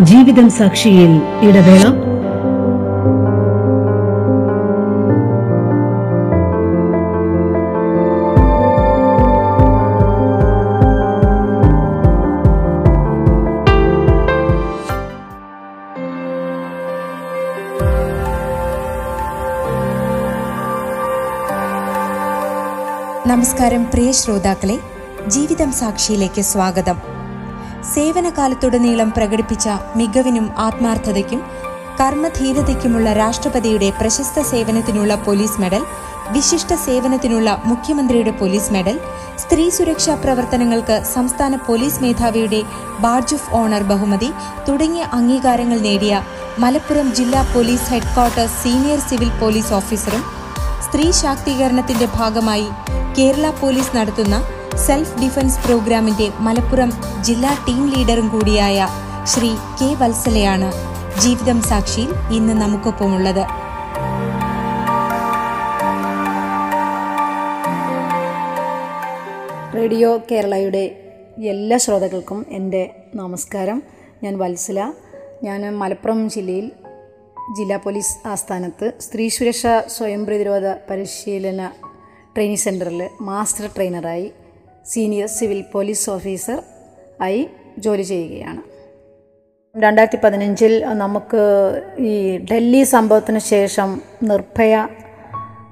ജീവിതം സാക്ഷിയിൽ ഇടവേള. നമസ്കാരം പ്രിയ ശ്രോതാക്കളെ ജീവിതം സാക്ഷിയിലേക്ക് സ്വാഗതം. സേവനകാലത്തുടനീളം പ്രകടിപ്പിച്ച മികവിനും ആത്മാർത്ഥതയ്ക്കും കർമ്മധീരതയ്ക്കുമുള്ള രാഷ്ട്രപതിയുടെ പ്രശസ്ത സേവനത്തിനുള്ള പോലീസ് മെഡൽ വിശിഷ്ട സേവനത്തിനുള്ള മുഖ്യമന്ത്രിയുടെ പോലീസ് മെഡൽ സ്ത്രീ സുരക്ഷാ പ്രവർത്തനങ്ങൾക്ക് സംസ്ഥാന പോലീസ് മേധാവിയുടെ ബാഡ്ജ് ഓഫ് ഓണർ ബഹുമതി തുടങ്ങിയ അംഗീകാരങ്ങൾ നേടിയ മലപ്പുറം ജില്ലാ police headquarters senior civil police ഓഫീസറും സ്ത്രീ ശാക്തീകരണത്തിന്റെ ഭാഗമായി കേരള പോലീസ് നടത്തുന്ന സെൽഫ് ഡിഫൻസ് പ്രോഗ്രാമിന്റെ മലപ്പുറം ജില്ലാ ടീം ലീഡറും കൂടിയായ ശ്രീ കെ വത്സലയാണ് ജീവിതം സാക്ഷിയിൽ ഇന്ന് നമുക്കൊപ്പമുള്ളത്. റേഡിയോ കേരളയുടെ എല്ലാ ശ്രോതാക്കൾക്കും എന്റെ നമസ്കാരം. ഞാൻ വത്സല. ഞാൻ മലപ്പുറം ജില്ലയിൽ ജില്ലാ പോലീസ് ആസ്ഥാനത്ത് സ്ത്രീ സുരക്ഷ സ്വയം പ്രതിരോധ പരിശീലന ട്രെയിനിങ് സെന്ററിൽ മാസ്റ്റർ ട്രെയിനറായി സീനിയർ സിവിൽ പോലീസ് ഓഫീസർ ആയി ജോലി ചെയ്യുകയാണ്. രണ്ടായിരത്തി പതിനഞ്ചിൽ നമുക്ക് ഈ ഡൽഹി സംഭവത്തിന് ശേഷം നിർഭയ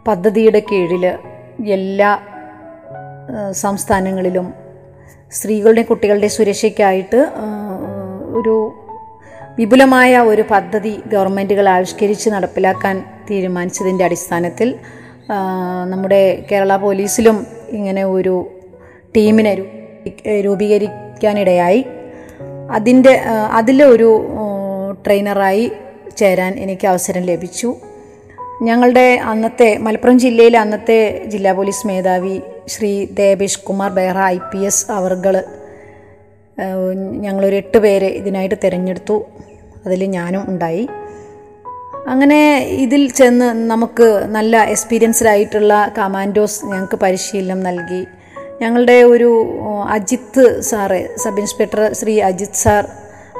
പദ്ധതിയുടെ കീഴിൽ എല്ലാ സംസ്ഥാനങ്ങളിലും സ്ത്രീകളുടെയും കുട്ടികളുടെ സുരക്ഷയ്ക്കായിട്ട് ഒരു വിപുലമായ ഒരു പദ്ധതി ഗവൺമെന്റുകൾ ആവിഷ്കരിച്ച് നടപ്പിലാക്കാൻ തീരുമാനിച്ചതിന്റെ അടിസ്ഥാനത്തിൽ നമ്മുടെ കേരള പോലീസിലും ഇങ്ങനെ ഒരു ടീമിനെ രൂപീകരിക്കാനിടയായി. അതിന്റെ അതിലെ ഒരു ട്രെയിനറായി ചേരാൻ എനിക്ക് അവസരം ലഭിച്ചു. ഞങ്ങളുടെ അന്നത്തെ മലപ്പുറം ജില്ലയിലെ അന്നത്തെ ജില്ലാ പോലീസ് മേധാവി Shri Devesh Kumar Behra I P S അവർകൾ ഞങ്ങളൊരു എട്ട് പേരെ ഇതിനായിട്ട് തിരഞ്ഞെടുത്തു. അതിൽ ഞാനും ഉണ്ടായി. അങ്ങനെ ഇതിൽ ചെന്ന് നമുക്ക് നല്ല എക്സ്പീരിയൻസ്ഡ് ആയിട്ടുള്ള കമാൻഡോസ് ഞങ്ങൾക്ക് പരിശീലനം നൽകി. ഞങ്ങളുടെ ഒരു Ajith sir sub inspector Shri Ajith sir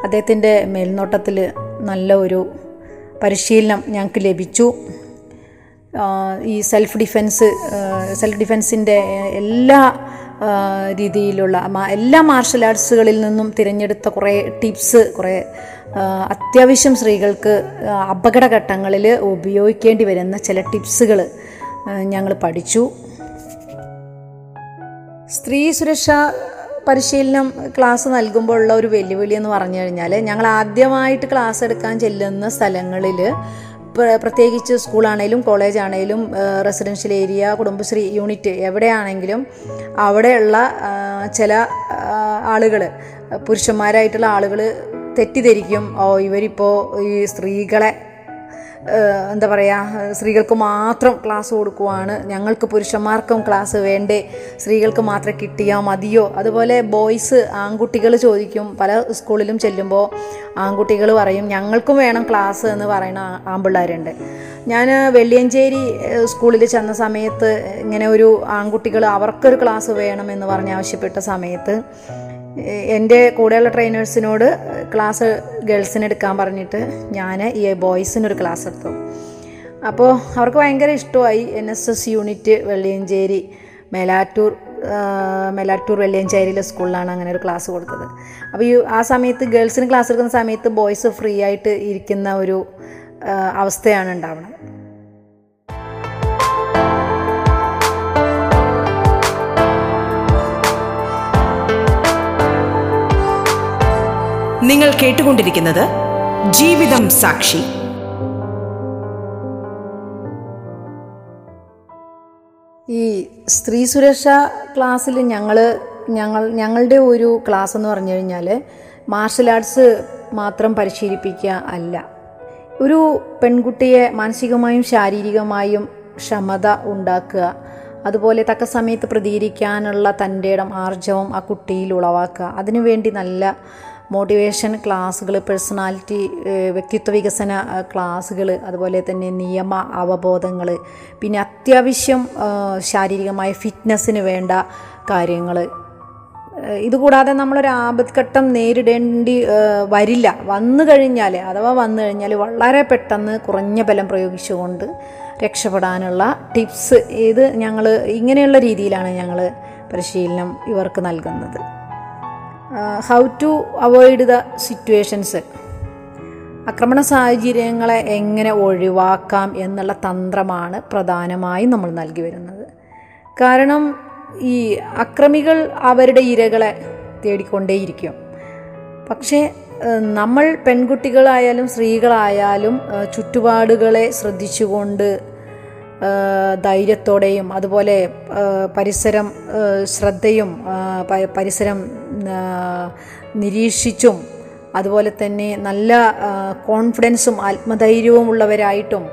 അദ്ദേഹത്തിന്റെ മേൽനോട്ടത്തിൽ നല്ല ഒരു പരിശീലനം ഞങ്ങൾക്ക് ലഭിച്ചു. ഈ സെൽഫ് ഡിഫെൻസ് സെൽഫ് ഡിഫെൻസിന്റെ എല്ലാ രീതിയിലുള്ള എല്ലാ മാർഷൽ ആർട്സുകളിൽ നിന്നും തിരഞ്ഞെടുത്ത കുറേ ടിപ്സ് കുറേ അത്യാവശ്യം സ്ത്രീകൾക്ക് അപകടഘട്ടങ്ങളിൽ ഉപയോഗിക്കേണ്ടി വരുന്ന ചില ടിപ്സുകൾ ഞങ്ങൾ പഠിച്ചു. സ്ത്രീ സുരക്ഷ പരിശീലനം ക്ലാസ് നൽകുമ്പോഴുള്ള ഒരു വെല്ലുവിളി എന്ന് പറഞ്ഞു കഴിഞ്ഞാൽ ഞങ്ങൾ ആദ്യമായിട്ട് ക്ലാസ് എടുക്കാൻ ചെല്ലുന്ന സ്ഥലങ്ങളിൽ പ്രത്യേകിച്ച് സ്കൂളാണേലും കോളേജ് ആണേലും റെസിഡൻഷ്യൽ ഏരിയ കുടുംബശ്രീ യൂണിറ്റ് എവിടെയാണെങ്കിലും അവിടെയുള്ള ചില ആളുകൾ പുരുഷന്മാരായിട്ടുള്ള ആളുകൾ തെറ്റിദ്ധരിക്കും. ഓ ഇവരിപ്പോൾ ഈ സ്ത്രീകളെ എന്താ പറയുക സ്ത്രീകൾക്ക് മാത്രം ക്ലാസ് കൊടുക്കുവാണ്. ഞങ്ങൾക്ക് പുരുഷന്മാർക്കും ക്ലാസ് വേണ്ടേ. സ്ത്രീകൾക്ക് മാത്രം കിട്ടിയാൽ മതിയോ? അതുപോലെ ബോയ്സ് ആൺകുട്ടികൾ ചോദിക്കും. പല സ്കൂളിലും ചെല്ലുമ്പോൾ ആൺകുട്ടികൾ പറയും ഞങ്ങൾക്കും വേണം ക്ലാസ് എന്ന് പറയുന്ന ആൺപിള്ളേരുണ്ട്. ഞാൻ വെള്ളിയഞ്ചേരി സ്കൂളിൽ ചെന്ന സമയത്ത് ഇങ്ങനെ ഒരു ആൺകുട്ടികൾ അവർക്കൊരു ക്ലാസ് വേണം എന്ന് പറഞ്ഞ് ആവശ്യപ്പെട്ട സമയത്ത് എന്റെ കൂടെയുള്ള ട്രെയിനേഴ്സിനോട് ക്ലാസ് ഗേൾസിന് എടുക്കാൻ പറഞ്ഞിട്ട് ഞാൻ ഈ ബോയ്സിനൊരു ക്ലാസ് എടുത്തു. അപ്പോൾ അവർക്ക് ഭയങ്കര ഇഷ്ടമായി N S S unit Velliyancheri Melattur Melattur വെള്ളിയഞ്ചേരിയിലെ സ്കൂളിലാണ് അങ്ങനെ ഒരു ക്ലാസ് കൊടുത്തത്. അപ്പോൾ ഈ ആ സമയത്ത് ഗേൾസിന് ക്ലാസ് എടുക്കുന്ന സമയത്ത് ബോയ്സ് ഫ്രീ ആയിട്ട് ഇരിക്കുന്ന ഒരു അവസ്ഥയാണ് ഉണ്ടാവുന്നത് നിങ്ങൾ കേട്ടുകൊണ്ടിരിക്കുന്നത് ജീവിതം സാക്ഷി. ഈ സ്ത്രീ സുരക്ഷ ക്ലാസ്സിൽ ഞങ്ങൾ ഞങ്ങൾ ഞങ്ങളുടെ ഒരു ക്ലാസ് എന്ന് പറഞ്ഞു കഴിഞ്ഞാൽ മാർഷൽ ആർട്സ് മാത്രം പരിശീലിപ്പിക്കുക അല്ല. ഒരു പെൺകുട്ടിയെ മാനസികമായും ശാരീരികമായും ക്ഷമത ഉണ്ടാക്കുക. അതുപോലെ തക്ക സമയത്ത് പ്രതികരിക്കാനുള്ള തന്റെ ഇടം ആർജവം ആ കുട്ടിയിൽ ഉളവാക്കുക. അതിനുവേണ്ടി നല്ല മോട്ടിവേഷൻ ക്ലാസ്സുകൾ പേഴ്സണാലിറ്റി വ്യക്തിത്വ വികസന ക്ലാസ്സുകൾ അതുപോലെ തന്നെ നിയമ അവബോധങ്ങൾ പിന്നെ അത്യാവശ്യം ശാരീരികമായ ഫിറ്റ്നസ്സിന് വേണ്ട കാര്യങ്ങൾ ഇതുകൂടാതെ നമ്മളൊരു ആപത്ഘട്ടം നേരിടേണ്ടി വരില്ല. വന്നു കഴിഞ്ഞാൽ അഥവാ വന്നു കഴിഞ്ഞാൽ വളരെ പെട്ടെന്ന് കുറഞ്ഞ ബലം പ്രയോഗിച്ചുകൊണ്ട് രക്ഷപ്പെടാനുള്ള ടിപ്സ് ഇത് ഞങ്ങൾ ഇങ്ങനെയുള്ള രീതിയിലാണ് ഞങ്ങൾ പരിശീലനം ഇവർക്ക് നൽകുന്നത്. How to avoid the situations ആക്രമണ സാഹചര്യങ്ങളെ എങ്ങനെ ഒഴിവാക്കാം എന്നുള്ള തന്ത്രമാണ് പ്രധാനമായും നമ്മൾ നൽകി വരുന്നത്. കാരണം ഈ അക്രമികൾ അവരുടെ ഇരകളെ തേടിക്കൊണ്ടേയിരിക്കും. പക്ഷേ നമ്മൾ പെൺകുട്ടികളായാലും സ്ത്രീകളായാലും ചുറ്റുപാടുകളെ ശ്രദ്ധിച്ചുകൊണ്ട് ധൈര്യത്തോടെയും അതുപോലെ പരിസരം ശ്രദ്ധയും പരിസരം നിരീക്ഷിച്ചും അതുപോലെ തന്നെ നല്ല കോൺഫിഡൻസും ആത്മധൈര്യവും ഉള്ളവരായിട്ടും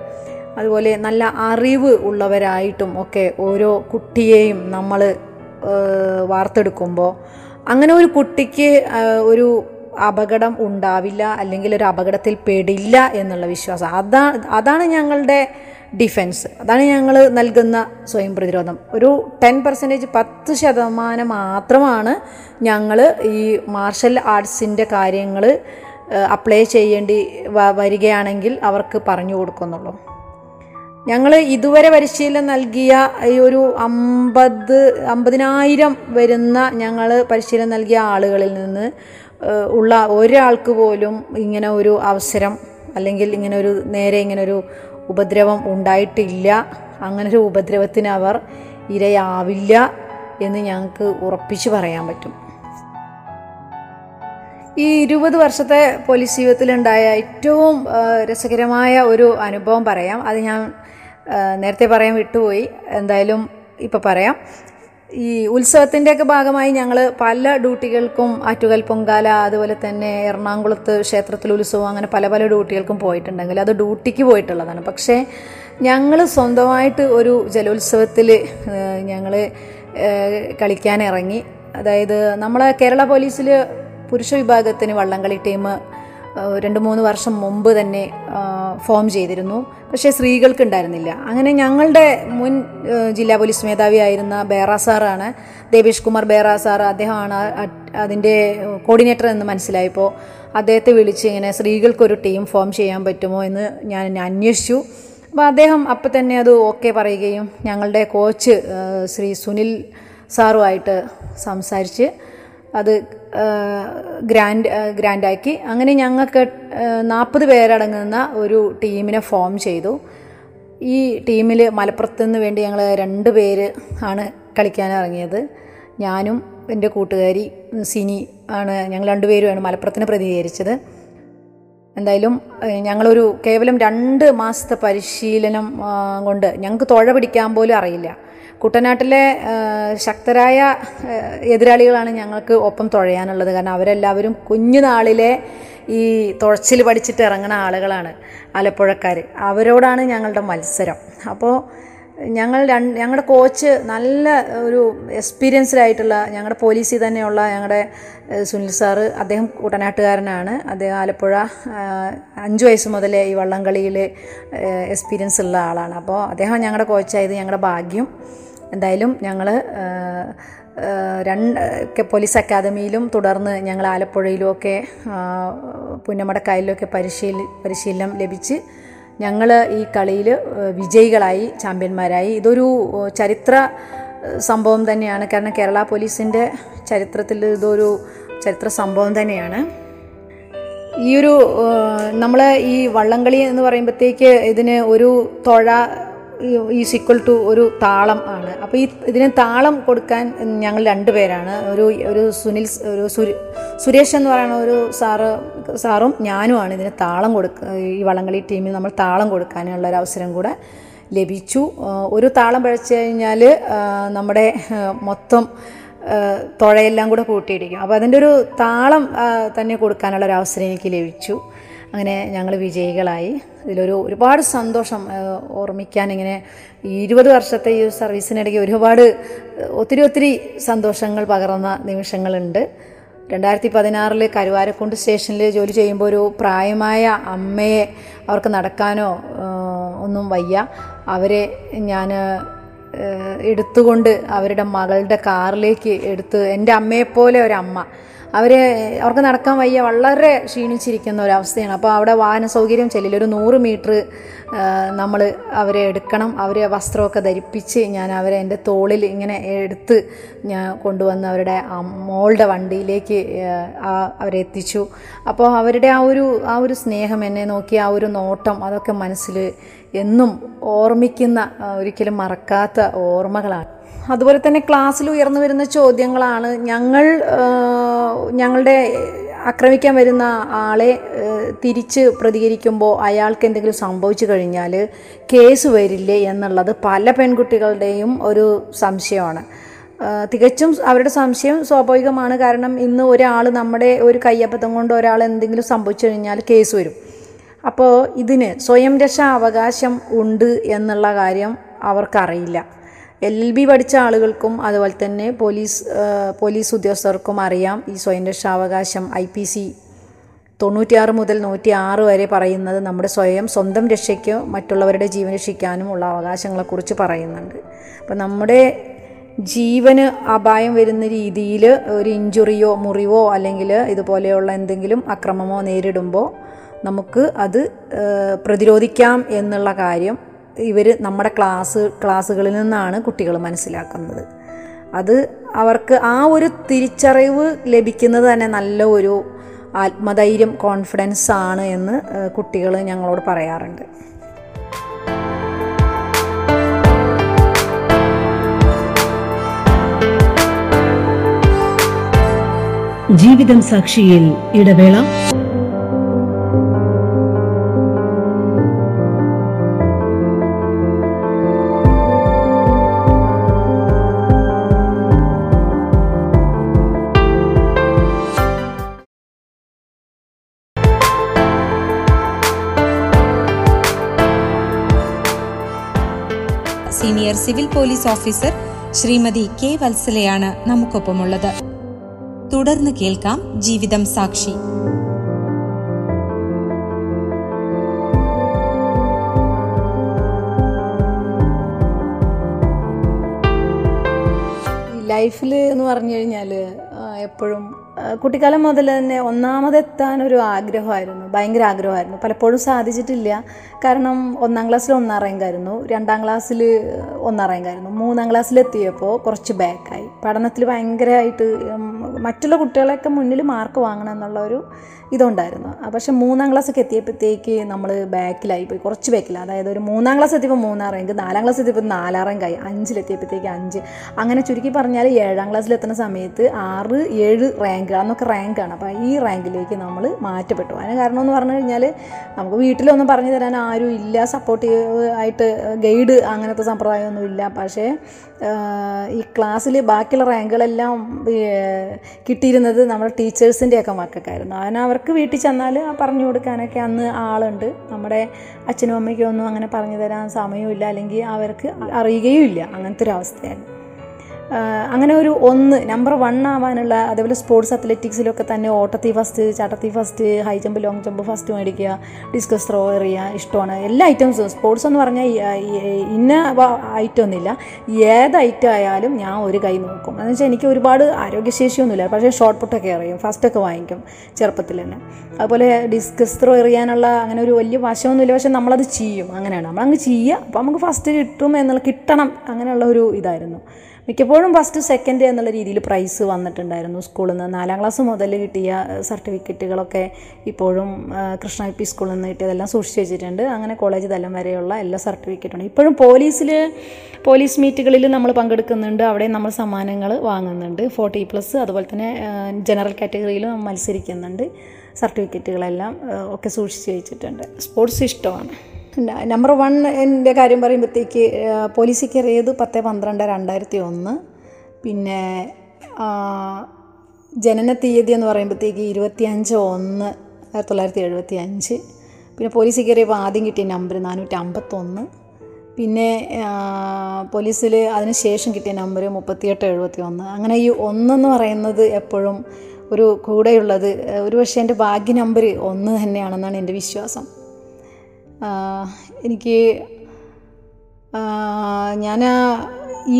അതുപോലെ നല്ല അറിവ് ഉള്ളവരായിട്ടും ഒക്കെ ഓരോ കുട്ടിയെയും നമ്മൾ വാർത്തെടുക്കുമ്പോൾ അങ്ങനെ ഒരു കുട്ടിക്ക് ഒരു അപകടം ഉണ്ടാവില്ല അല്ലെങ്കിൽ ഒരു അപകടത്തിൽ പെടില്ല എന്നുള്ള വിശ്വാസം. അതാ അതാണ് ഞങ്ങളുടെ ഡിഫൻസ്. അതാണ് ഞങ്ങൾ നൽകുന്ന സ്വയം പ്രതിരോധം. ഒരു ടെൻ പെർസെന്റേജ് പത്ത് ശതമാനം മാത്രമാണ് ഞങ്ങൾ ഈ മാർഷൽ ആർട്സിന്റെ കാര്യങ്ങൾ അപ്ലൈ ചെയ്യേണ്ടി വരികയാണെങ്കിൽ അവർക്ക് പറഞ്ഞു കൊടുക്കുന്നുള്ളൂ. ഞങ്ങൾ ഇതുവരെ പരിശീലനം നൽകിയ ഈ ഒരു അമ്പത് അമ്പതിനായിരം വരുന്ന ഞങ്ങൾ പരിശീലനം നൽകിയ ആളുകളിൽ നിന്ന് ഉള്ള ഒരാൾക്ക് പോലും ഇങ്ങനെ ഒരു അവസരം അല്ലെങ്കിൽ ഇങ്ങനെ ഒരു നേരെ ഇങ്ങനെ ഒരു ഉപദ്രവം ഉണ്ടായിട്ടില്ല. അങ്ങനെ ഒരു ഉപദ്രവത്തിന് അവർ ഇരയാവില്ല എന്ന് ഞങ്ങൾക്ക് ഉറപ്പിച്ച് പറയാൻ പറ്റും. ഈ ഇരുപത് വർഷത്തെ പോലീസ് ജീവിതത്തിലുണ്ടായ ഏറ്റവും രസകരമായ ഒരു അനുഭവം പറയാം. അത് ഞാൻ നേരത്തെ പറയാൻ വിട്ടുപോയി. എന്തായാലും ഇപ്പോൾ പറയാം. ഈ ഉത്സവത്തിന്റെയൊക്കെ ഭാഗമായി ഞങ്ങൾ പല ഡ്യൂട്ടികൾക്കും ആറ്റുകൽ പൊങ്കാല അതുപോലെ തന്നെ എറണാകുളത്ത് ക്ഷേത്രത്തിൽ ഉത്സവം അങ്ങനെ പല പല ഡ്യൂട്ടികൾക്കും പോയിട്ടുണ്ടെങ്കിൽ അത് ഡ്യൂട്ടിക്ക് പോയിട്ടുള്ളതാണ്. പക്ഷേ ഞങ്ങൾ സ്വന്തമായിട്ട് ഒരു ജലോത്സവത്തിൽ ഞങ്ങൾ കളിക്കാനിറങ്ങി അതായത് നമ്മളെ കേരള പോലീസിൽ പുരുഷ വിഭാഗത്തിന് വള്ളംകളി ടീം രണ്ട് മൂന്ന് വർഷം മുമ്പ് തന്നെ ഫോം ചെയ്തിരുന്നു. പക്ഷേ സ്ത്രീകൾക്ക് ഉണ്ടായിരുന്നില്ല അങ്ങനെ ഞങ്ങളുടെ മുൻ ജില്ലാ പോലീസ് മേധാവിയായിരുന്ന ബേറ സാറാണ് ദേവേഷ് കുമാർ ബേറ സാർ അദ്ദേഹമാണ് അതിന്റെ കോർഡിനേറ്റർ എന്ന് മനസ്സിലായപ്പോൾ അദ്ദേഹത്തെ വിളിച്ച് ഇങ്ങനെ സ്ത്രീകൾക്കൊരു ടീം ഫോം ചെയ്യാൻ പറ്റുമോ എന്ന് ഞാൻ അന്വേഷിച്ചു. അപ്പോൾ അദ്ദേഹം അപ്പം തന്നെ അത് ഓക്കെ പറയുകയും ഞങ്ങളുടെ കോച്ച് ശ്രീ സുനിൽ സാറുമായിട്ട് സംസാരിച്ച് അത് ഗ്രാൻഡ് ഗ്രാൻഡാക്കി അങ്ങനെ ഞങ്ങൾക്ക് നാൽപ്പത് പേരടങ്ങുന്ന ഒരു ടീമിനെ ഫോം ചെയ്തു. ഈ ടീമിൽ മലപ്പുറത്ത് നിന്ന് വേണ്ടി ഞങ്ങൾ രണ്ട് പേര് ആണ് കളിക്കാൻ ഇറങ്ങിയത്. ഞാനും എന്റെ കൂട്ടുകാരി സിനി ആണ് ഞങ്ങൾ രണ്ടുപേരുമാണ് മലപ്പുറത്തിന് പ്രതികരിച്ചത് എന്തായാലും ഞങ്ങളൊരു കേവലം രണ്ട് മാസത്തെ പരിശീലനം കൊണ്ട് ഞങ്ങൾക്ക് തുഴ പിടിക്കാൻ പോലും അറിയില്ല. കുട്ടനാട്ടിലെ ശക്തരായ എതിരാളികളാണ് ഞങ്ങൾക്ക് ഒപ്പം തുഴയാനുള്ളത്. കാരണം അവരെല്ലാവരും കുഞ്ഞുനാളിലെ ഈ തുഴച്ചിൽ പഠിച്ചിട്ട് ഇറങ്ങുന്ന ആളുകളാണ് ആലപ്പുഴക്കാർ അവരോടാണ് ഞങ്ങളുടെ മത്സരം. അപ്പോൾ ഞങ്ങൾ രണ്ട് ഞങ്ങളുടെ കോച്ച് നല്ല ഒരു എക്സ്പീരിയൻസ്ഡ് ആയിട്ടുള്ള ഞങ്ങളുടെ പോലീസിൽ തന്നെയുള്ള ഞങ്ങളുടെ സുനിൽ സാറ് അദ്ദേഹം കുട്ടനാട്ടുകാരനാണ്. അദ്ദേഹം ആലപ്പുഴ അഞ്ച് വയസ്സ് മുതലേ ഈ വള്ളംകളിയിൽ എക്സ്പീരിയൻസ് ഉള്ള ആളാണ്. അപ്പോൾ അദ്ദേഹം ഞങ്ങളുടെ കോച്ചായത് ഞങ്ങളുടെ ഭാഗ്യം. എന്തായാലും ഞങ്ങൾ രണ്ട് പോലീസ് അക്കാദമിയിലും തുടർന്ന് ഞങ്ങൾ ആലപ്പുഴയിലുമൊക്കെ പുന്നമടക്കായലിലൊക്കെ പരിശീലി പരിശീലനം ലഭിച്ച് ഞങ്ങൾ ഈ കളിയിൽ വിജയികളായി ചാമ്പ്യന്മാരായി. ഇതൊരു ചരിത്ര സംഭവം തന്നെയാണ്. കാരണം കേരള പോലീസിന്റെ ചരിത്രത്തിൽ ഇതൊരു ചരിത്ര സംഭവം തന്നെയാണ്. ഈ ഒരു നമ്മൾ ഈ വള്ളംകളി എന്ന് പറയുമ്പോഴത്തേക്ക് ഇതിന് ഒരു തുഴ ഈ ഈക്വൽ ടു ഒരു താളം ആണ്. അപ്പോൾ ഈ ഇതിന് താളം കൊടുക്കാൻ ഞങ്ങൾ രണ്ടുപേരാണ്. ഒരു ഒരു സുനിൽ ഒരു സുരേഷ് എന്ന് പറയുന്ന ഒരു സാറ് സാറും ഞാനുമാണ് ഇതിന് താളം കൊടുക്ക ഈ വള്ളംകളി ടീമിൽ നമ്മൾ താളം കൊടുക്കാനുള്ള ഒരു അവസരം കൂടെ ലഭിച്ചു. ഒരു താളം പഴച്ചു കഴിഞ്ഞാൽ നമ്മുടെ മൊത്തം തുഴയെല്ലാം കൂടെ കൂട്ടിയിടിക്കും. അപ്പോൾ അതിന്റെ ഒരു താളം തന്നെ കൊടുക്കാനുള്ള ഒരു അവസരം എനിക്ക് ലഭിച്ചു. അങ്ങനെ ഞങ്ങൾ വിജയികളായി. ഇതിലൊരു ഒരുപാട് സന്തോഷം ഓർമ്മിക്കാൻ ഇങ്ങനെ ഇരുപത് വർഷത്തെ ഈ സർവീസിനിടയ്ക്ക് ഒരുപാട് ഒത്തിരി ഒത്തിരി സന്തോഷങ്ങൾ പകർന്ന നിമിഷങ്ങളുണ്ട്. രണ്ടായിരത്തി പതിനാറിൽ കരുവാരക്കുണ്ട് സ്റ്റേഷനിൽ ജോലി ചെയ്യുമ്പോൾ ഒരു പ്രായമായ അമ്മയെ അവർക്ക് നടക്കാനോ ഒന്നും വയ്യ. അവരെ ഞാൻ എടുത്തുകൊണ്ട് അവരുടെ മകളുടെ കാറിലേക്ക് എടുത്ത് എന്റെ അമ്മയെപ്പോലെ ഒരമ്മ. അവർ അവർക്ക് നടക്കാൻ വയ്യ വളരെ ക്ഷീണിച്ചിരിക്കുന്ന ഒരവസ്ഥയാണ്. അപ്പോൾ അവിടെ വാഹന സൗകര്യം ചെല്ലില്ല. ഒരു നൂറ് മീറ്റർ നമ്മൾ അവരെ എടുക്കണം. അവരെ വസ്ത്രമൊക്കെ ധരിപ്പിച്ച് ഞാൻ അവരെ എന്റെ തോളിൽ ഇങ്ങനെ എടുത്ത് ഞാൻ കൊണ്ടുവന്ന് അവരുടെ മോളുടെ വണ്ടിയിലേക്ക് അവരെ എത്തിച്ചു. അപ്പോൾ അവരുടെ ആ ഒരു ആ ഒരു സ്നേഹം എന്നെ നോക്കി ആ ഒരു നോട്ടം അതൊക്കെ മനസ്സിൽ എന്നും ഓർമ്മിക്കുന്ന ഒരിക്കലും മറക്കാത്ത ഓർമ്മകളാണ്. അതുപോലെ തന്നെ ക്ലാസ്സിൽ ഉയർന്നു വരുന്ന ചോദ്യങ്ങളാണ് ഞങ്ങൾ ഞങ്ങളുടെ ആക്രമിക്കാൻ വരുന്ന ആളെ തിരിച്ച് പ്രതികരിക്കുമ്പോൾ അയാൾക്ക് എന്തെങ്കിലും സംഭവിച്ചു കഴിഞ്ഞാൽ കേസ് വരില്ലേ എന്നുള്ളത് പല പെൺകുട്ടികളുടെയും ഒരു സംശയമാണ്. തികച്ചും അവരുടെ സംശയം സ്വാഭാവികമാണ്. കാരണം ഇന്ന് ഒരാൾ നമ്മുടെ ഒരു കയ്യബദ്ധം കൊണ്ട് ഒരാൾ എന്തെങ്കിലും സംഭവിച്ചു കഴിഞ്ഞാൽ കേസ് വരും. അപ്പോൾ ഇതിന് സ്വയം രക്ഷാ അവകാശം ഉണ്ട് എന്നുള്ള കാര്യം അവർക്കറിയില്ല. എൽ ബി പഠിച്ച ആളുകൾക്കും അതുപോലെ തന്നെ പോലീസ് പോലീസ് ഉദ്യോഗസ്ഥർക്കും അറിയാം ഈ സ്വയം രക്ഷാവകാശം ഐ പി സി തൊണ്ണൂറ്റിയാറ് മുതൽ നൂറ്റി ആറ് വരെ പറയുന്നത് നമ്മുടെ സ്വയം സ്വന്തം രക്ഷയ്ക്കോ മറ്റുള്ളവരുടെ ജീവൻ രക്ഷിക്കാനും ഉള്ള അവകാശങ്ങളെക്കുറിച്ച് പറയുന്നുണ്ട്. അപ്പം നമ്മുടെ ജീവന് അപായം വരുന്ന രീതിയിൽ ഒരു ഇഞ്ചുറിയോ മുറിവോ അല്ലെങ്കിൽ ഇതുപോലെയുള്ള എന്തെങ്കിലും അക്രമമോ നേരിടുമ്പോൾ നമുക്ക് അത് പ്രതിരോധിക്കാം എന്നുള്ള കാര്യം ഇവർ നമ്മുടെ ക്ലാസ് ക്ലാസ്സുകളിൽ നിന്നാണ് കുട്ടികൾ മനസ്സിലാക്കുന്നത്. അത് അവർക്ക് ആ ഒരു തിരിച്ചറിവ് ലഭിക്കുന്നത് തന്നെ നല്ല ഒരു ആത്മധൈര്യം കോൺഫിഡൻസ് ആണ് എന്ന് കുട്ടികൾ ഞങ്ങളോട് പറയാറുണ്ട്. ജീവിതം സാക്ഷിയിൽ ഇടവേള. Civil police officer Shrimati K വത്സലയാണ് നമുക്കൊപ്പമുള്ളത്. തുടർന്ന് കേൾക്കാം ജീവിതം സാക്ഷി. ലൈഫിൽ എന്ന് പറഞ്ഞു കഴിഞ്ഞാൽ എപ്പോഴും കുട്ടിക്കാലം മുതൽ തന്നെ ഒന്നാമതെത്താൻ ഒരു ആഗ്രഹമായിരുന്നു. ഭയങ്കര ആഗ്രഹമായിരുന്നു. പലപ്പോഴും സാധിച്ചിട്ടില്ല. കാരണം ഒന്നാം ക്ലാസ്സിൽ ഒന്നാം റാങ്കായിരുന്നു. രണ്ടാം ക്ലാസ്സിൽ ഒന്നാം റാങ്കായിരുന്നു. മൂന്നാം ക്ലാസ്സിലെത്തിയപ്പോൾ കുറച്ച് ബാക്കായി പഠനത്തിൽ ഭയങ്കരമായിട്ട് മറ്റുള്ള കുട്ടികളെയൊക്കെ മുന്നിൽ മാർക്ക് വാങ്ങണം എന്നുള്ള ഒരു ഇതുണ്ടായിരുന്നു. പക്ഷേ മൂന്നാം ക്ലാസ്സൊക്കെ എത്തിയപ്പോഴത്തേക്ക് നമ്മൾ ബാക്കിലായി പോയി. കുറച്ച് ബാക്കിൽ അതായത് ഒരു മൂന്നാം ക്ലാസ് എത്തിയപ്പോൾ മൂന്നാം റാങ്ക് നാലാം ക്ലാസ് എത്തിയപ്പോൾ നാലാം റാങ്ക് റാങ്കായി അഞ്ചിലെത്തിയപ്പോഴത്തേക്ക് അഞ്ച്. അങ്ങനെ ചുരുക്കി പറഞ്ഞാൽ ഏഴാം ക്ലാസ്സിലെത്തുന്ന സമയത്ത് ആറ് ഏഴ് റാങ്ക് അന്നൊക്കെ റാങ്കാണ് അപ്പോൾ ഈ റാങ്കിലേക്ക് നമ്മൾ മാറ്റപ്പെട്ടു. അതിന് കാരണം എന്ന് പറഞ്ഞു കഴിഞ്ഞാൽ നമുക്ക് വീട്ടിലൊന്നും പറഞ്ഞു തരാൻ ആരും ഇല്ല. സപ്പോർട്ടീവ് ആയിട്ട് ഗൈഡ് അങ്ങനത്തെ സമ്പ്രദായമൊന്നും ഇല്ല. പക്ഷേ ഈ ക്ലാസ്സിൽ ബാക്കിയുള്ള റാങ്കുകളെല്ലാം കിട്ടിയിരുന്നത് നമ്മുടെ ടീച്ചേഴ്സിന്റെയൊക്കെ മക്കൾക്കായിരുന്നു. അതിന് അവർക്ക് വീട്ടിൽ ചെന്നാൽ പറഞ്ഞു കൊടുക്കാനൊക്കെ അന്ന് ആളുണ്ട്. നമ്മുടെ അച്ഛനും അമ്മയ്ക്കും ഒന്നും അങ്ങനെ പറഞ്ഞു തരാൻ സമയമില്ല. അല്ലെങ്കിൽ അവർക്ക് അറിയുകയും ഇല്ല. അങ്ങനത്തെ ഒരു അവസ്ഥയായിരുന്നു. അങ്ങനെ ഒരു ഒന്ന് നമ്പർ വൺ ആവാനുള്ള അതേപോലെ സ്പോർട്സ് അത്ലറ്റിക്സിലൊക്കെ തന്നെ ഓട്ടത്തി first ചാട്ടത്തി first high jump long jump first മേടിക്കുക ഡിസ്കസ് ത്രോ എറിയുക ഇഷ്ടമാണ്. എല്ലാ ഐറ്റംസും സ്പോർട്സ് എന്ന് പറഞ്ഞാൽ ഇന്ന ഐറ്റം ഒന്നുമില്ല. ഏത് ഐറ്റം ആയാലും ഞാൻ ഒരു കൈ നോക്കും. എന്ന് വെച്ചാൽ എനിക്ക് ഒരുപാട് ആരോഗ്യശേഷിയൊന്നുമില്ല. പക്ഷേ ഷോർട്ട് പുട്ടൊക്കെ എറിയും. ഫസ്റ്റൊക്കെ വാങ്ങിക്കും ചെറുപ്പത്തിൽ തന്നെ. അതുപോലെ ഡിസ്കസ് ത്രോ എറിയാനുള്ള അങ്ങനെ ഒരു വലിയ വശമൊന്നുമില്ല. പക്ഷെ നമ്മളത് ചെയ്യും. അങ്ങനെയാണ്. നമ്മളങ്ങ് ചെയ്യുക. അപ്പോൾ നമുക്ക് ഫസ്റ്റ് കിട്ടും എന്നുള്ള കിട്ടണം അങ്ങനെയുള്ള ഒരു ഇതായിരുന്നു. മിക്കപ്പോഴും ഫസ്റ്റ് സെക്കൻഡ് എന്നുള്ള രീതിയിൽ പ്രൈസ് വന്നിട്ടുണ്ടായിരുന്നു സ്കൂളിൽ നിന്ന് നാലാം ക്ലാസ് മുതൽ കിട്ടിയ സർട്ടിഫിക്കറ്റുകളൊക്കെ ഇപ്പോഴും കൃഷ്ണ പി സ്കൂളിൽ നിന്ന് കിട്ടിയതെല്ലാം സൂക്ഷിച്ച് വെച്ചിട്ടുണ്ട്. അങ്ങനെ കോളേജ് തലം വരെയുള്ള എല്ലാ സർട്ടിഫിക്കറ്റും ഇപ്പോഴും പോലീസിൽ പോലീസ് മീറ്റുകളിൽ നമ്മൾ പങ്കെടുക്കുന്നുണ്ട്. അവിടെ നമ്മൾ സമ്മാനങ്ങൾ വാങ്ങുന്നുണ്ട്. ഫോർട്ടി പ്ലസ് അതുപോലെ തന്നെ ജനറൽ കാറ്റഗറിയിലും മത്സരിക്കുന്നുണ്ട്. സർട്ടിഫിക്കറ്റുകളെല്ലാം ഒക്കെ സൂക്ഷിച്ച് വെച്ചിട്ടുണ്ട്. സ്പോർട്സ് ഇഷ്ടമാണ്. നമ്പർ വൺ എന്റെ കാര്യം പറയുമ്പോഴത്തേക്ക് പോലീസ് കയറിയത് പത്ത് പന്ത്രണ്ട് രണ്ടായിരത്തി ഒന്ന് പിന്നെ ജനന തീയതി എന്ന് പറയുമ്പോഴത്തേക്ക് ഇരുപത്തി അഞ്ച് ഒന്ന് ആയിരത്തി തൊള്ളായിരത്തി എഴുപത്തി അഞ്ച് പിന്നെ പോലീസിൽ കയറിയപ്പോൾ ആദ്യം കിട്ടിയ നമ്പർ നാനൂറ്റി അമ്പത്തൊന്ന് പിന്നെ പോലീസിൽ അതിന് ശേഷം കിട്ടിയ നമ്പർ മുപ്പത്തിയെട്ട് എഴുപത്തി ഒന്ന് അങ്ങനെ ഈ ഒന്നെന്ന് പറയുന്നത് എപ്പോഴും ഒരു കൂടെയുള്ളത് ഒരു പക്ഷേ എന്റെ ഭാഗ്യ നമ്പർ ഒന്ന് തന്നെയാണെന്നാണ് എന്റെ വിശ്വാസം. എനിക്ക് ഞാൻ ഈ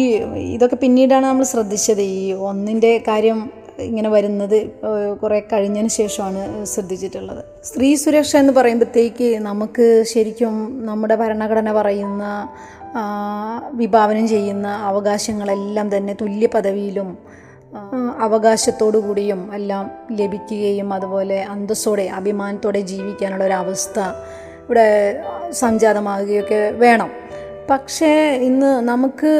ഇതൊക്കെ പിന്നീടാണ് നമ്മൾ ശ്രദ്ധിച്ചത്. ഈ ഒന്നിന്റെ കാര്യം ഇങ്ങനെ വരുന്നത് കുറേ കഴിഞ്ഞതിന് ശേഷമാണ് ശ്രദ്ധിച്ചിട്ടുള്ളത്. സ്ത്രീ സുരക്ഷ എന്ന് പറയുമ്പോഴത്തേക്ക് നമുക്ക് ശരിക്കും നമ്മുടെ ഭരണഘടന പറയുന്ന വിഭാവനം ചെയ്യുന്ന അവകാശങ്ങളെല്ലാം തന്നെ തുല്യ പദവിയിലും അവകാശത്തോടു കൂടിയും എല്ലാം ലഭിക്കുകയും അതുപോലെ അന്തസ്സോടെ അഭിമാനത്തോടെ ജീവിക്കാനുള്ള ഒരു അവസ്ഥ ഇവിടെ സംജാതമാകുകയൊക്കെ വേണം. പക്ഷേ ഇന്ന് നമുക്ക്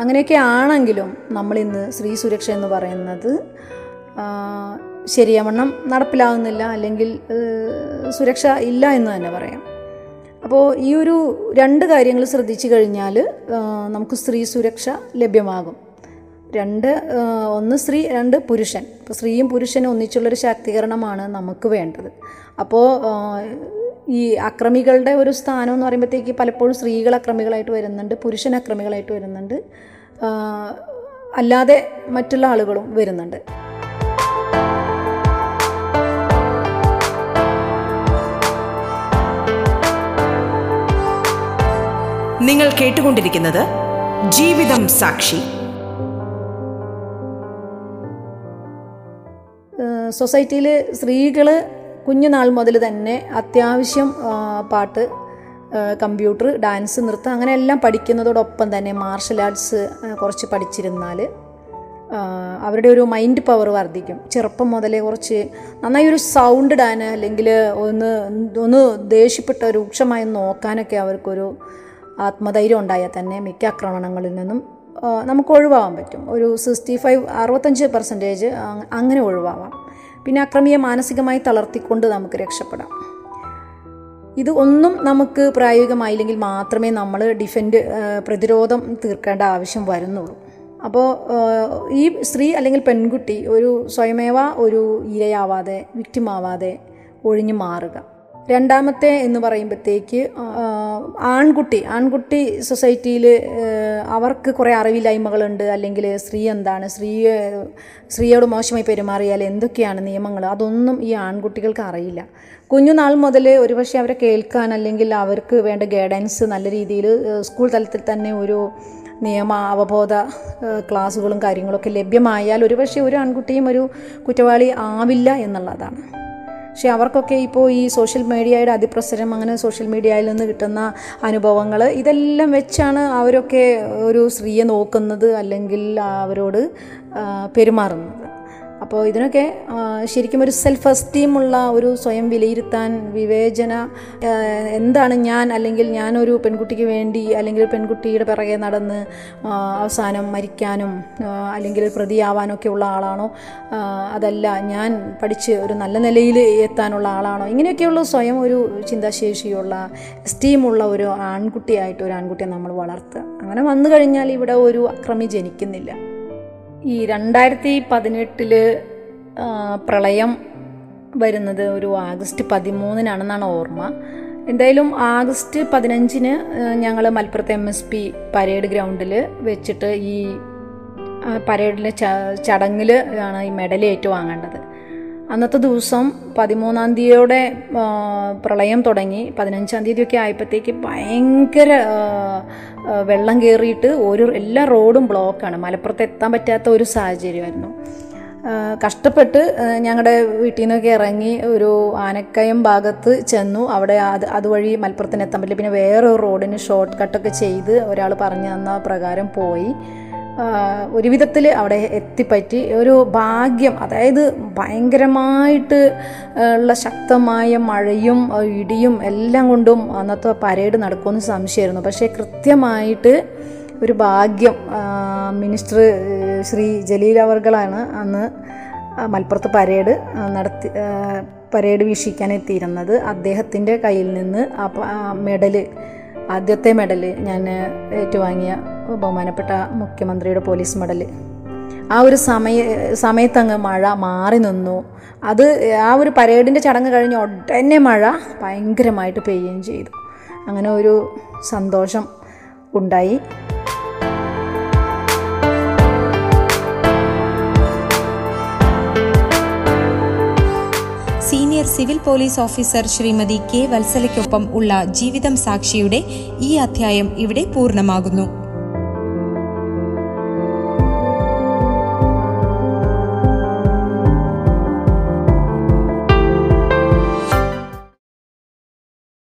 അങ്ങനെയൊക്കെ ആണെങ്കിലും നമ്മളിന്ന് സ്ത്രീ സുരക്ഷ എന്ന് പറയുന്നത് ശരിയാവണ്ണം നടപ്പിലാകുന്നില്ല അല്ലെങ്കിൽ സുരക്ഷ ഇല്ല എന്ന് തന്നെ പറയാം. അപ്പോൾ ഈ ഒരു രണ്ട് കാര്യങ്ങൾ ശ്രദ്ധിച്ചു കഴിഞ്ഞാൽ നമുക്ക് സ്ത്രീ സുരക്ഷ ലഭ്യമാകും. രണ്ട് ഒന്ന് സ്ത്രീ രണ്ട് പുരുഷൻ. ഇപ്പോൾ സ്ത്രീയും പുരുഷനും ഒന്നിച്ചുള്ളൊരു ശാക്തീകരണമാണ് നമുക്ക് വേണ്ടത്. അപ്പോൾ ഈ അക്രമികളുടെ ഒരു സ്ഥാനം എന്ന് പറയുമ്പോഴത്തേക്ക് പലപ്പോഴും സ്ത്രീകൾ അക്രമികളായിട്ട് വരുന്നുണ്ട് പുരുഷൻ അക്രമികളായിട്ട് വരുന്നുണ്ട് അല്ലാതെ മറ്റുള്ള ആളുകളും വരുന്നുണ്ട്. നിങ്ങൾ കേട്ടുകൊണ്ടിരിക്കുന്നത് ജീവിതം സാക്ഷി. സൊസൈറ്റിയിൽ സ്ത്രീകൾ കുഞ്ഞുനാൾ മുതൽ തന്നെ അത്യാവശ്യം പാട്ട് കമ്പ്യൂട്ടർ ഡാൻസ് നൃത്തം അങ്ങനെ എല്ലാം പഠിക്കുന്നതോടൊപ്പം തന്നെ മാർഷൽ ആർട്സ് കുറച്ച് പഠിച്ചിരുന്നാൽ അവരുടെ ഒരു മൈൻഡ് പവർ വർദ്ധിക്കും. ചെറുപ്പം മുതലേ കുറച്ച് നന്നായി ഒരു സൗണ്ട് ഇടാൻ അല്ലെങ്കിൽ ഒന്ന് ഒന്ന് ദേഷ്യപ്പെട്ട രൂക്ഷമായി നോക്കാനൊക്കെ അവർക്കൊരു ആത്മധൈര്യം ഉണ്ടായാൽ തന്നെ മിക്ക ആക്രമണങ്ങളിൽ നിന്നും നമുക്ക് ഒഴിവാകാൻ പറ്റും. ഒരു സിക്സ്റ്റി ഫൈവ് അറുപത്തഞ്ച് പെർസെന്റേജ് അങ്ങനെ ഒഴിവാവാം. പിന്നെ അക്രമിയെ മാനസികമായി തളർത്തിക്കൊണ്ട് നമുക്ക് രക്ഷപ്പെടാം. ഇത് ഒന്നും നമുക്ക് പ്രായോഗികമായില്ലെങ്കിൽ മാത്രമേ നമ്മൾ ഡിഫെൻഡ് പ്രതിരോധം തീർക്കേണ്ട ആവശ്യം വരുന്നുള്ളൂ. അപ്പോൾ ഈ സ്ത്രീ അല്ലെങ്കിൽ പെൺകുട്ടി ഒരു സ്വയമേവ ഒരു ഇരയാവാതെ വിക്റ്റിമാവാതെ ഒഴിഞ്ഞു മാറുക. രണ്ടാമത്തെ എന്ന് പറയുമ്പോഴത്തേക്ക് ആൺകുട്ടി ആൺകുട്ടി സൊസൈറ്റിയിൽ അവർക്ക് കുറേ അറിവില്ലായ്മകളുണ്ട്. അല്ലെങ്കിൽ സ്ത്രീ എന്താണ് സ്ത്രീയെ സ്ത്രീയോട് മോശമായി പെരുമാറിയാൽ എന്തൊക്കെയാണ് നിയമങ്ങൾ അതൊന്നും ഈ ആൺകുട്ടികൾക്ക് അറിയില്ല. കുഞ്ഞുനാൾ മുതൽ ഒരുപക്ഷെ അവരെ കേൾക്കാൻ അല്ലെങ്കിൽ അവർക്ക് വേണ്ട ഗൈഡൻസ് നല്ല രീതിയിൽ സ്കൂൾ തലത്തിൽ തന്നെ ഒരു നിയമ അവബോധ ക്ലാസ്സുകളും കാര്യങ്ങളൊക്കെ ലഭ്യമായാൽ ഒരുപക്ഷെ ഒരു ആൺകുട്ടിയും ഒരു കുറ്റവാളി ആവില്ല എന്നുള്ളതാണ്. പക്ഷെ അവർക്കൊക്കെ ഇപ്പോൾ ഈ സോഷ്യൽ മീഡിയയുടെ അതിപ്രസരം അങ്ങനെ സോഷ്യൽ മീഡിയയിൽ നിന്ന് കിട്ടുന്ന അനുഭവങ്ങൾ ഇതെല്ലാം വെച്ചാണ് അവരൊക്കെ ഒരു സ്ത്രീയെ നോക്കുന്നത് അല്ലെങ്കിൽ അവരോട് പെരുമാറുന്നത്. അപ്പോൾ ഇതിനൊക്കെ ശരിക്കും ഒരു സെൽഫ് എസ്റ്റീം ഉള്ള ഒരു സ്വയം വിലയിരുത്താൻ വിവേചന എന്താണ് ഞാൻ അല്ലെങ്കിൽ ഞാനൊരു പെൺകുട്ടിക്ക് വേണ്ടി അല്ലെങ്കിൽ പെൺകുട്ടിയുടെ പിറകെ നടന്ന് അവസാനം മരിക്കാനും അല്ലെങ്കിൽ പ്രതിയാവാനൊക്കെ ഉള്ള ആളാണോ? അതല്ല ഞാൻ പഠിച്ച് ഒരു നല്ല നിലയിൽ എത്താനുള്ള ആളാണോ? ഇങ്ങനെയൊക്കെയുള്ള സ്വയം ഒരു ചിന്താശേഷിയുള്ള എസ്റ്റീമുള്ള ഒരു ആൺകുട്ടിയായിട്ട് ഒരു ആൺകുട്ടിയെ നമ്മൾ വളർത്തുക. അങ്ങനെ വന്നു കഴിഞ്ഞാൽ ഇവിടെ ഒരു അക്രമി ജനിക്കുന്നില്ല. ഈ രണ്ടായിരത്തി പതിനെട്ടിൽ പ്രളയം വരുന്നത് ഒരു ആഗസ്റ്റ് പതിമൂന്നിനാണെന്നാണ് ഓർമ്മ. എന്തായാലും ആഗസ്റ്റ് പതിനഞ്ചിന് ഞങ്ങൾ മലപ്പുറത്തെ എം എസ് പി പരേഡ് ഗ്രൗണ്ടിൽ വെച്ചിട്ട് ഈ പരേഡിലെ ചടങ്ങിൽ ആണ് ഈ മെഡൽ ഏറ്റുവാങ്ങേണ്ടത്. അന്നത്തെ ദിവസം പതിമൂന്നാം തീയതിയോടെ പ്രളയം തുടങ്ങി. പതിനഞ്ചാം തീയതിയൊക്കെ ആയപ്പോഴത്തേക്ക് ഭയങ്കര വെള്ളം കയറിയിട്ട് ഒരു എല്ലാ റോഡും ബ്ലോക്കാണ്. മലപ്പുറത്ത് എത്താൻ പറ്റാത്ത ഒരു സാഹചര്യമായിരുന്നു. കഷ്ടപ്പെട്ട് ഞങ്ങളുടെ വീട്ടിൽ നിന്നൊക്കെ ഇറങ്ങി ഒരു ആനക്കയം ഭാഗത്ത് ചെന്നു. അവിടെ അത് അതുവഴി മലപ്പുറത്തിന് എത്താൻ പറ്റില്ല. പിന്നെ വേറൊരു റോഡിന് ഷോർട്ട് കട്ടൊക്കെ ചെയ്ത് ഒരാൾ പറഞ്ഞു തന്ന പ്രകാരം പോയി. ഒരു വിധത്തിൽ അവിടെ എത്തിപ്പറ്റി ഒരു ഭാഗ്യം അതായത് ഭയങ്കരമായിട്ട് ഉള്ള ശക്തമായ മഴയും ഇടിയും എല്ലാം കൊണ്ടും അന്നത്തെ പരേഡ് നടക്കുമെന്ന് സംശയമായിരുന്നു. പക്ഷേ കൃത്യമായിട്ട് ഒരു ഭാഗ്യം മിനിസ്റ്റർ ശ്രീ ജലീൽ അവർകളാണ് അന്ന് മലപ്പുറത്ത് പരേഡ് നടത്തി പരേഡ് വീക്ഷിക്കാൻ എത്തിയിരുന്നത്. അദ്ദേഹത്തിന്റെ കയ്യിൽ നിന്ന് ആ മെഡൽ ആദ്യത്തെ മെഡൽ ഞാൻ ഏറ്റുവാങ്ങിയ ബഹുമാനപ്പെട്ട മുഖ്യമന്ത്രിയുടെ പോലീസ് മെഡൽ ആ ഒരു സമയ സമയത്തങ്ങ് മഴ മാറി നിന്നു. അത് ആ ഒരു പരേഡിന്റെ ചടങ്ങ് കഴിഞ്ഞ് ഉടനെ മഴ ഭയങ്കരമായിട്ട് പെയ്യുകയും ചെയ്തു. അങ്ങനെ ഒരു സന്തോഷം ഉണ്ടായി. Senior civil police officer Shrimati K വത്സലയ്ക്കൊപ്പം ഉള്ള ജീവിതം സാക്ഷിയുടെ ഈ അധ്യായം ഇവിടെ പൂർണമാകുന്നു.